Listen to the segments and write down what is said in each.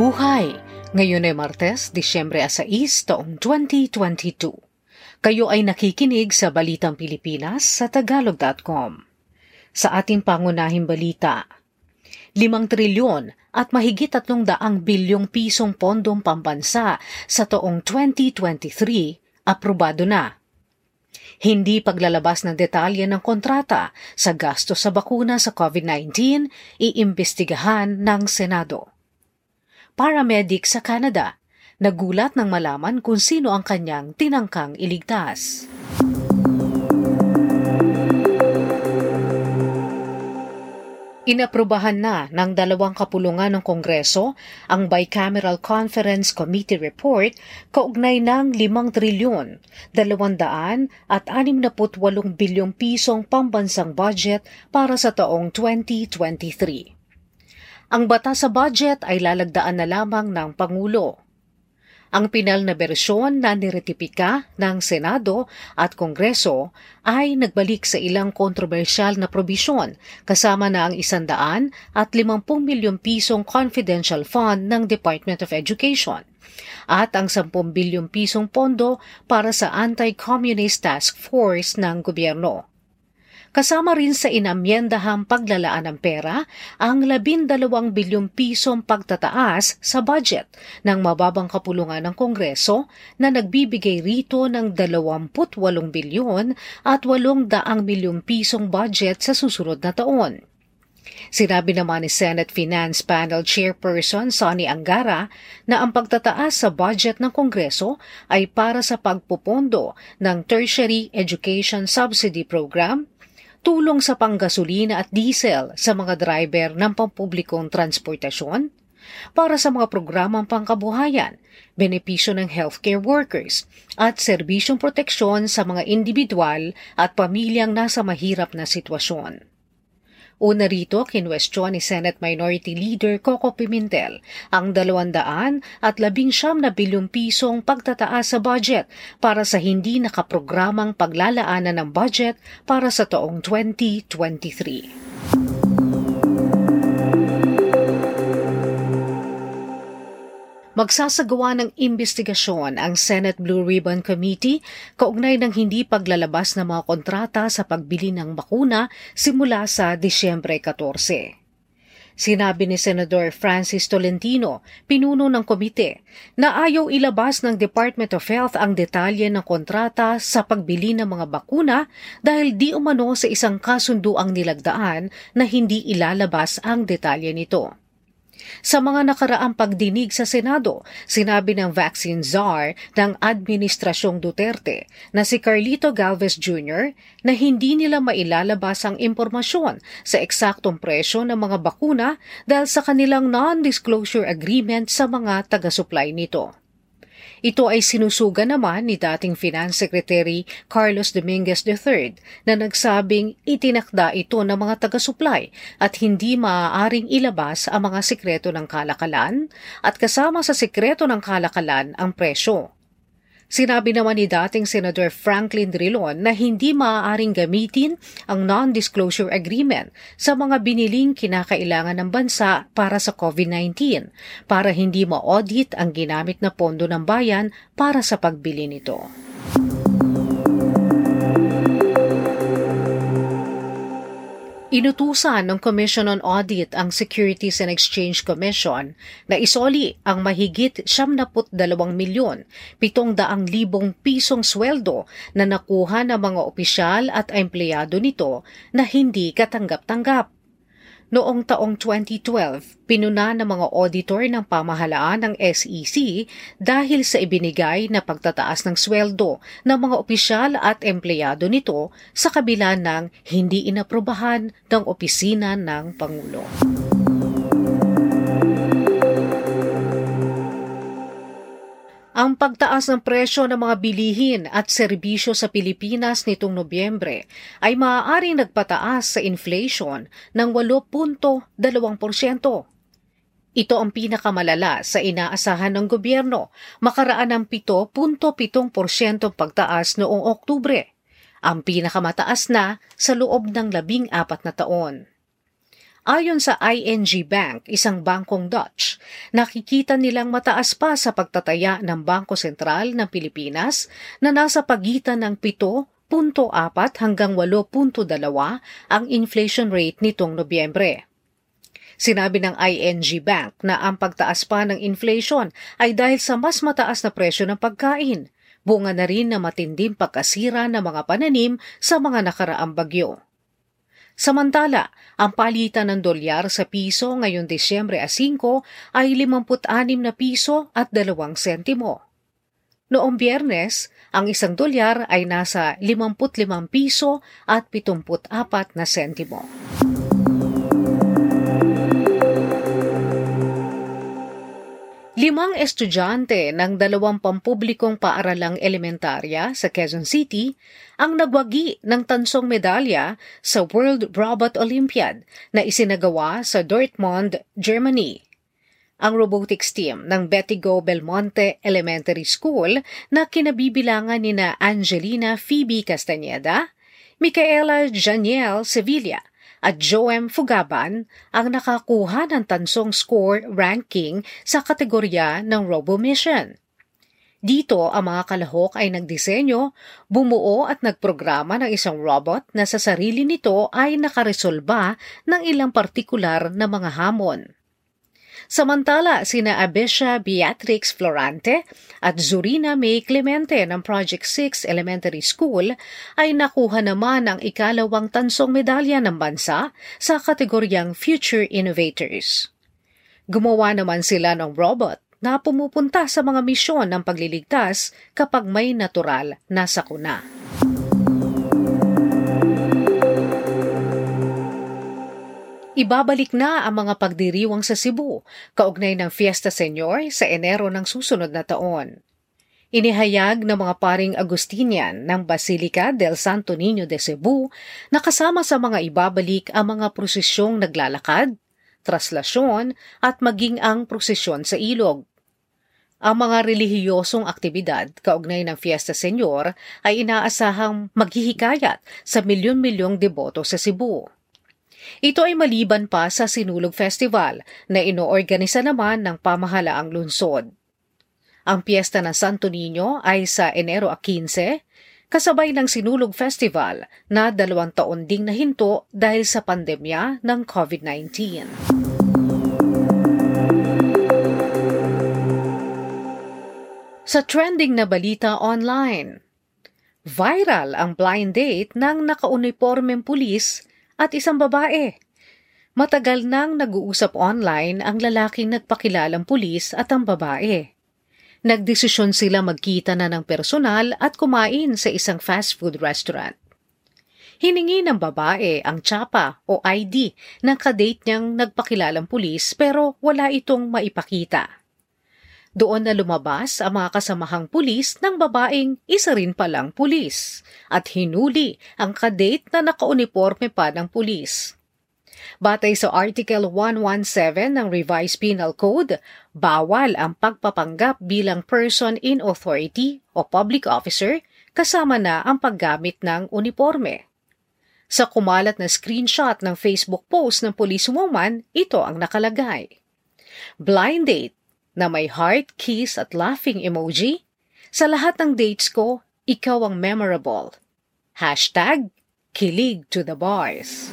Mabuhay! Ngayon ay Martes, Disyembre 6, taong 2022. Kayo ay nakikinig sa Balitang Pilipinas sa Tagalog.com. Sa ating pangunahing balita, limang trilyon at mahigit tatlong daang bilyong pisong pondong pambansa sa taong 2023 aprobado na. Hindi paglalabas ng detalye ng kontrata sa gasto sa bakuna sa COVID-19 iimbestigahan ng Senado paramedic sa Canada. Nagulat nang malaman kung sino ang kanyang tinangkang iligtas. Inaprubahan na ng dalawang kapulungan ng Kongreso ang Bicameral Conference Committee Report kaugnay ng 5 trilyon, 200 at 68 bilyong pisong pambansang budget para sa taong 2023. Ang bata sa budget ay lalagdaan na lamang ng Pangulo. Ang pinal na bersyon na niretipika ng Senado at Kongreso ay nagbalik sa ilang kontrobersyal na probisyon kasama na ang isandaan at 50 milyong pisong confidential fund ng Department of Education at ang 10 bilyong pisong pondo para sa Anti-Communist Task Force ng gobyerno. Kasama rin sa inamyendahang paglalaan ng pera ang 12 bilyong pisong pagtataas sa budget ng mababang kapulungan ng Kongreso na nagbibigay rito ng 28 bilyon at 800 milyong pisong budget sa susunod na taon. Sinabi naman ni Senate Finance Panel Chairperson Sonny Angara na ang pagtataas sa budget ng Kongreso ay para sa pagpupondo ng Tertiary Education Subsidy Program, tulong sa panggasolina at diesel sa mga driver ng pampublikong transportasyon, para sa mga programang pangkabuhayan, benepisyo ng healthcare workers, at serbisyong proteksyon sa mga individual at pamilyang nasa mahirap na sitwasyon. Una rito, kinwestiyon ni Senate Minority Leader Coco Pimentel ang 200 at 19 na bilyong pisong pagtataas sa budget para sa hindi nakaprogramang paglalaanan ng budget para sa taong 2023. Magsasagawa ng imbestigasyon ang Senate Blue Ribbon Committee kaugnay ng hindi paglalabas ng mga kontrata sa pagbili ng bakuna simula sa Disyembre 14. Sinabi ni Senador Francis Tolentino, pinuno ng komite, na ayaw ilabas ng Department of Health ang detalye ng kontrata sa pagbili ng mga bakuna dahil di umano sa isang kasunduang nilagdaan na hindi ilalabas ang detalye nito. Sa mga nakaraang pagdinig sa Senado, sinabi ng vaccine czar ng Administrasyong Duterte na si Carlito Galvez Jr. na hindi nila mailalabas ang impormasyon sa eksaktong presyo ng mga bakuna dahil sa kanilang non-disclosure agreement sa mga taga-supply nito. Ito ay sinusuga naman ni dating Finance Secretary Carlos Dominguez III na nagsabing itinakda ito ng mga taga-supply at hindi maaaring ilabas ang mga sikreto ng kalakalan at kasama sa sikreto ng kalakalan ang presyo. Sinabi naman ni dating Senator Franklin Drilon na hindi maaaring gamitin ang non-disclosure agreement sa mga biniling kinakailangan ng bansa para sa COVID-19 para hindi ma-audit ang ginamit na pondo ng bayan para sa pagbili nito. Inutusan ng Commission on Audit ang Securities and Exchange Commission na isoli ang mahigit 72 milyon 700 libong pisong sweldo na nakuha ng mga opisyal at empleyado nito na hindi katanggap-tanggap. Noong taong 2012, pinuna ng mga auditor ng pamahalaan ng SEC dahil sa ibinigay na pagtataas ng sweldo ng mga opisyal at empleyado nito sa kabila ng hindi inaprobahan ng opisina ng Pangulo. Ang pagtaas ng presyo ng mga bilihin at serbisyo sa Pilipinas nitong Nobyembre ay maaaring nagpataas sa inflation ng 8.2%. Ito ang pinakamalala sa inaasahan ng gobyerno makaraan ng 7.7% pagtaas noong Oktubre, ang pinakamataas na sa loob ng labing apat na taon. Ayon sa ING Bank, isang bangkong Dutch, nakikita nilang mataas pa sa pagtataya ng Bangko Sentral ng Pilipinas na nasa pagitan ng 7.4 hanggang 8.2 ang inflation rate nitong Nobyembre. Sinabi ng ING Bank na ang pagtaas pa ng inflation ay dahil sa mas mataas na presyo ng pagkain. Bunga na rin na matinding pagkasira ng mga pananim sa mga nakaraang bagyo. Samantala, ang palitan ng dolyar sa piso ngayong Disyembre 5 ay 56 na piso at 2 sentimo. Noong biyernes, ang isang dolyar ay nasa 55 piso at 74 na sentimo. Limang estudyante ng dalawang pampublikong paaralang elementarya sa Quezon City ang nagwagi ng tansong medalya sa World Robot Olympiad na isinagawa sa Dortmund, Germany. Ang robotics team ng Bettigo Belmonte Elementary School na kinabibilangan ni na Angelina Phoebe Castañeda, Micaela Janiel Sevilla at Joem Fugaban ang nakakuha ng tansong score ranking sa kategorya ng RoboMission. Dito, ang mga kalahok ay nagdisenyo, bumuo at nagprograma ng isang robot na sa sarili nito ay nakaresolba ng ilang partikular na mga hamon. Samantala, sina Abesha Beatrix Florante at Zurina May Clemente ng Project 6 Elementary School ay nakuha naman ang ikalawang tansong medalya ng bansa sa kategoryang Future Innovators. Gumawa naman sila ng robot na pumupunta sa mga misyon ng pagliligtas kapag may natural na sakuna. Ibabalik na ang mga pagdiriwang sa Cebu, kaugnay ng Fiesta Senyor sa Enero ng susunod na taon. Inihayag ng mga paring Agustinian ng Basilica del Santo Niño de Cebu na kasama sa mga ibabalik ang mga prosesyong naglalakad, traslasyon at maging ang prosesyon sa ilog. Ang mga relihiyosong aktibidad kaugnay ng Fiesta Senyor ay inaasahang maghihikayat sa milyon-milyong deboto sa Cebu. Ito ay maliban pa sa Sinulog Festival na inoorganisa naman ng pamahalaang lungsod. Ang piyesta ng Santo Niño ay sa Enero 15, kasabay ng Sinulog Festival na dalawang taon ding nahinto dahil sa pandemya ng COVID-19. Sa trending na balita online, viral ang blind date ng nakauniformeng pulis at isang babae. Matagal nang nag-uusap online ang lalaking nagpakilalang pulis at ang babae. Nagdesisyon sila magkita na ng personal at kumain sa isang fast food restaurant. Hiningi ng babae ang tsapa o ID ng kadate niyang nagpakilalang pulis pero wala itong maipakita. Doon na lumabas ang mga kasamahang pulis ng babaeng isa rin palang pulis at hinuli ang kadate na nakauniforme pa ng pulis. Batay sa Article 117 ng Revised Penal Code, bawal ang pagpapanggap bilang person in authority o public officer kasama na ang paggamit ng uniforme. Sa kumalat na screenshot ng Facebook post ng policewoman, ito ang nakalagay. Blind date na may heart, kiss at laughing emoji? Sa lahat ng dates ko, ikaw ang memorable. Hashtag, kilig to the bars.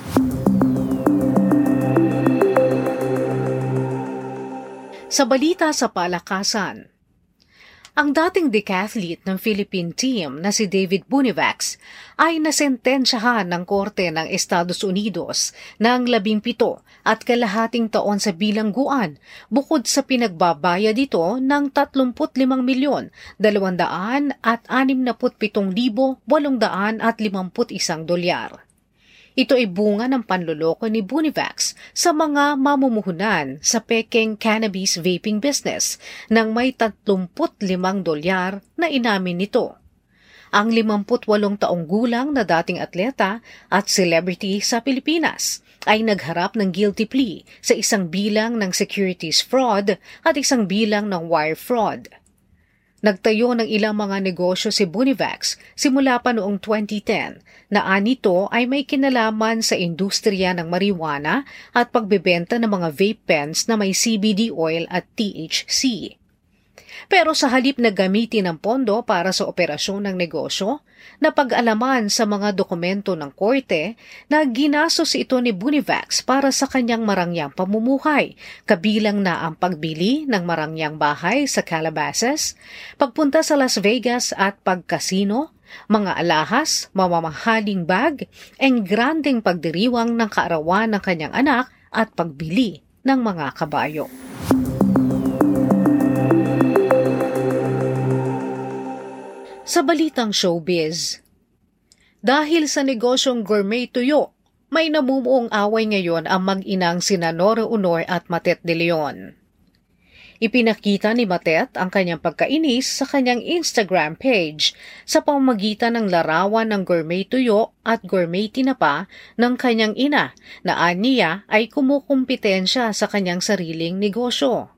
Sa balita sa palakasan, ang dating decathlete ng Philippine team na si David Bunivax ay nasentensyahan ng Korte ng Estados Unidos ng labing pito at kalahating taon sa bilangguan bukod sa pinagbabaya dito ng 35 milyon 200 at 67,851 dolyar. Ito ay bunga ng panloloko ni Bunivax sa mga mamumuhunan sa Peking cannabis vaping business nang may 35 dolyar na inamin nito. Ang 58 taong gulang na dating atleta at celebrity sa Pilipinas ay nagharap ng guilty plea sa isang bilang ng securities fraud at isang bilang ng wire fraud. Nagtayo ng ilang mga negosyo si Bonivax simula pa noong 2010 na anito ay may kinalaman sa industriya ng marijuana at pagbebenta ng mga vape pens na may CBD oil at THC. Pero sa halip na gamitin ang pondo para sa operasyon ng negosyo, napag-alaman sa mga dokumento ng korte na ginastos ito ni Bunivax para sa kanyang marangyang pamumuhay, kabilang na ang pagbili ng marangyang bahay sa Calabasas, pagpunta sa Las Vegas at pagkasino, mga alahas, mamamahaling bag, ang granding pagdiriwang ng kaarawan ng kanyang anak at pagbili ng mga kabayo. Sa balitang showbiz, dahil sa negosyong gourmet tuyo, may namumuong away ngayon ang mag-inang sina Nora Honor at Matet de Leon. Ipinakita ni Matet ang kanyang pagkainis sa kanyang Instagram page sa pamamagitan ng larawan ng gourmet tuyo at gourmet tinapa ng kanyang ina na aniya ay kumukumpetensya sa kanyang sariling negosyo.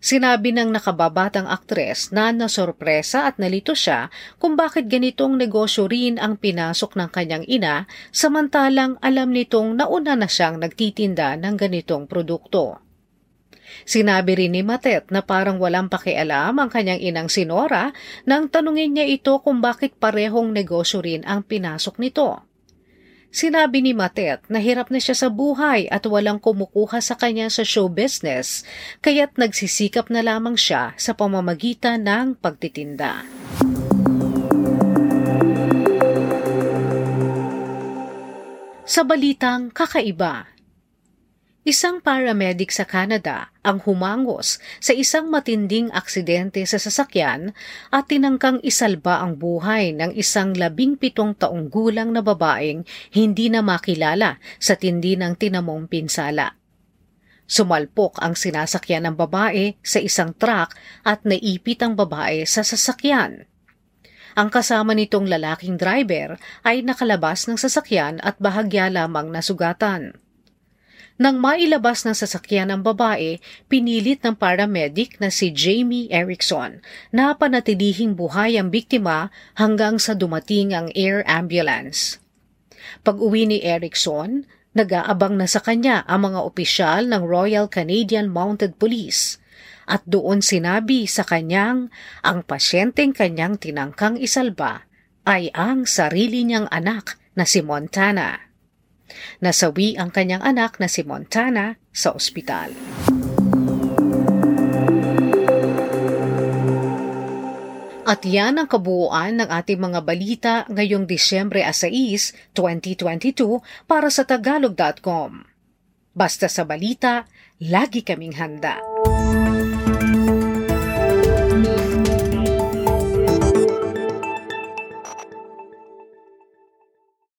Sinabi ng nakababatang aktres na nasorpresa at nalito siya kung bakit ganitong negosyo rin ang pinasok ng kanyang ina samantalang alam nitong nauna na siyang nagtitinda ng ganitong produkto. Sinabi rin ni Matet na parang walang pakialam ang kanyang inang sinora nang tanungin niya ito kung bakit parehong negosyo rin ang pinasok nito. Sinabi ni Matet na hirap na siya sa buhay at walang kumukuha sa kanya sa show business, kaya't nagsisikap na lamang siya sa pamamagitan ng pagtitinda. Sa balitang kakaiba, Isang paramedic sa Canada ang humangos sa isang matinding aksidente sa sasakyan at tinangkang isalba ang buhay ng isang labing pitong taong gulang na babaeng hindi na makilala sa tindi ng tinamong pinsala. Sumalpok ang sinasakyan ng babae sa isang truck at naipit ang babae sa sasakyan. Ang kasama nitong lalaking driver ay nakalabas ng sasakyan at bahagya lamang nasugatan. Nang mailabas ng sasakyan ng babae, pinilit ng paramedic na si Jamie Erickson na panatilihing buhay ang biktima hanggang sa dumating ang air ambulance. Pag-uwi ni Erickson, nag-aabang na sa kanya ang mga opisyal ng Royal Canadian Mounted Police at doon sinabi sa kanyang ang pasyenteng kanyang tinangkang isalba ay ang sarili niyang anak na si Montana. Nasawi ang kanyang anak na si Montana sa ospital. At yan ang kabuuan ng ating mga balita ngayong Disyembre 6, 2022 para sa tagalog.com. Basta sa balita, lagi kaming handa.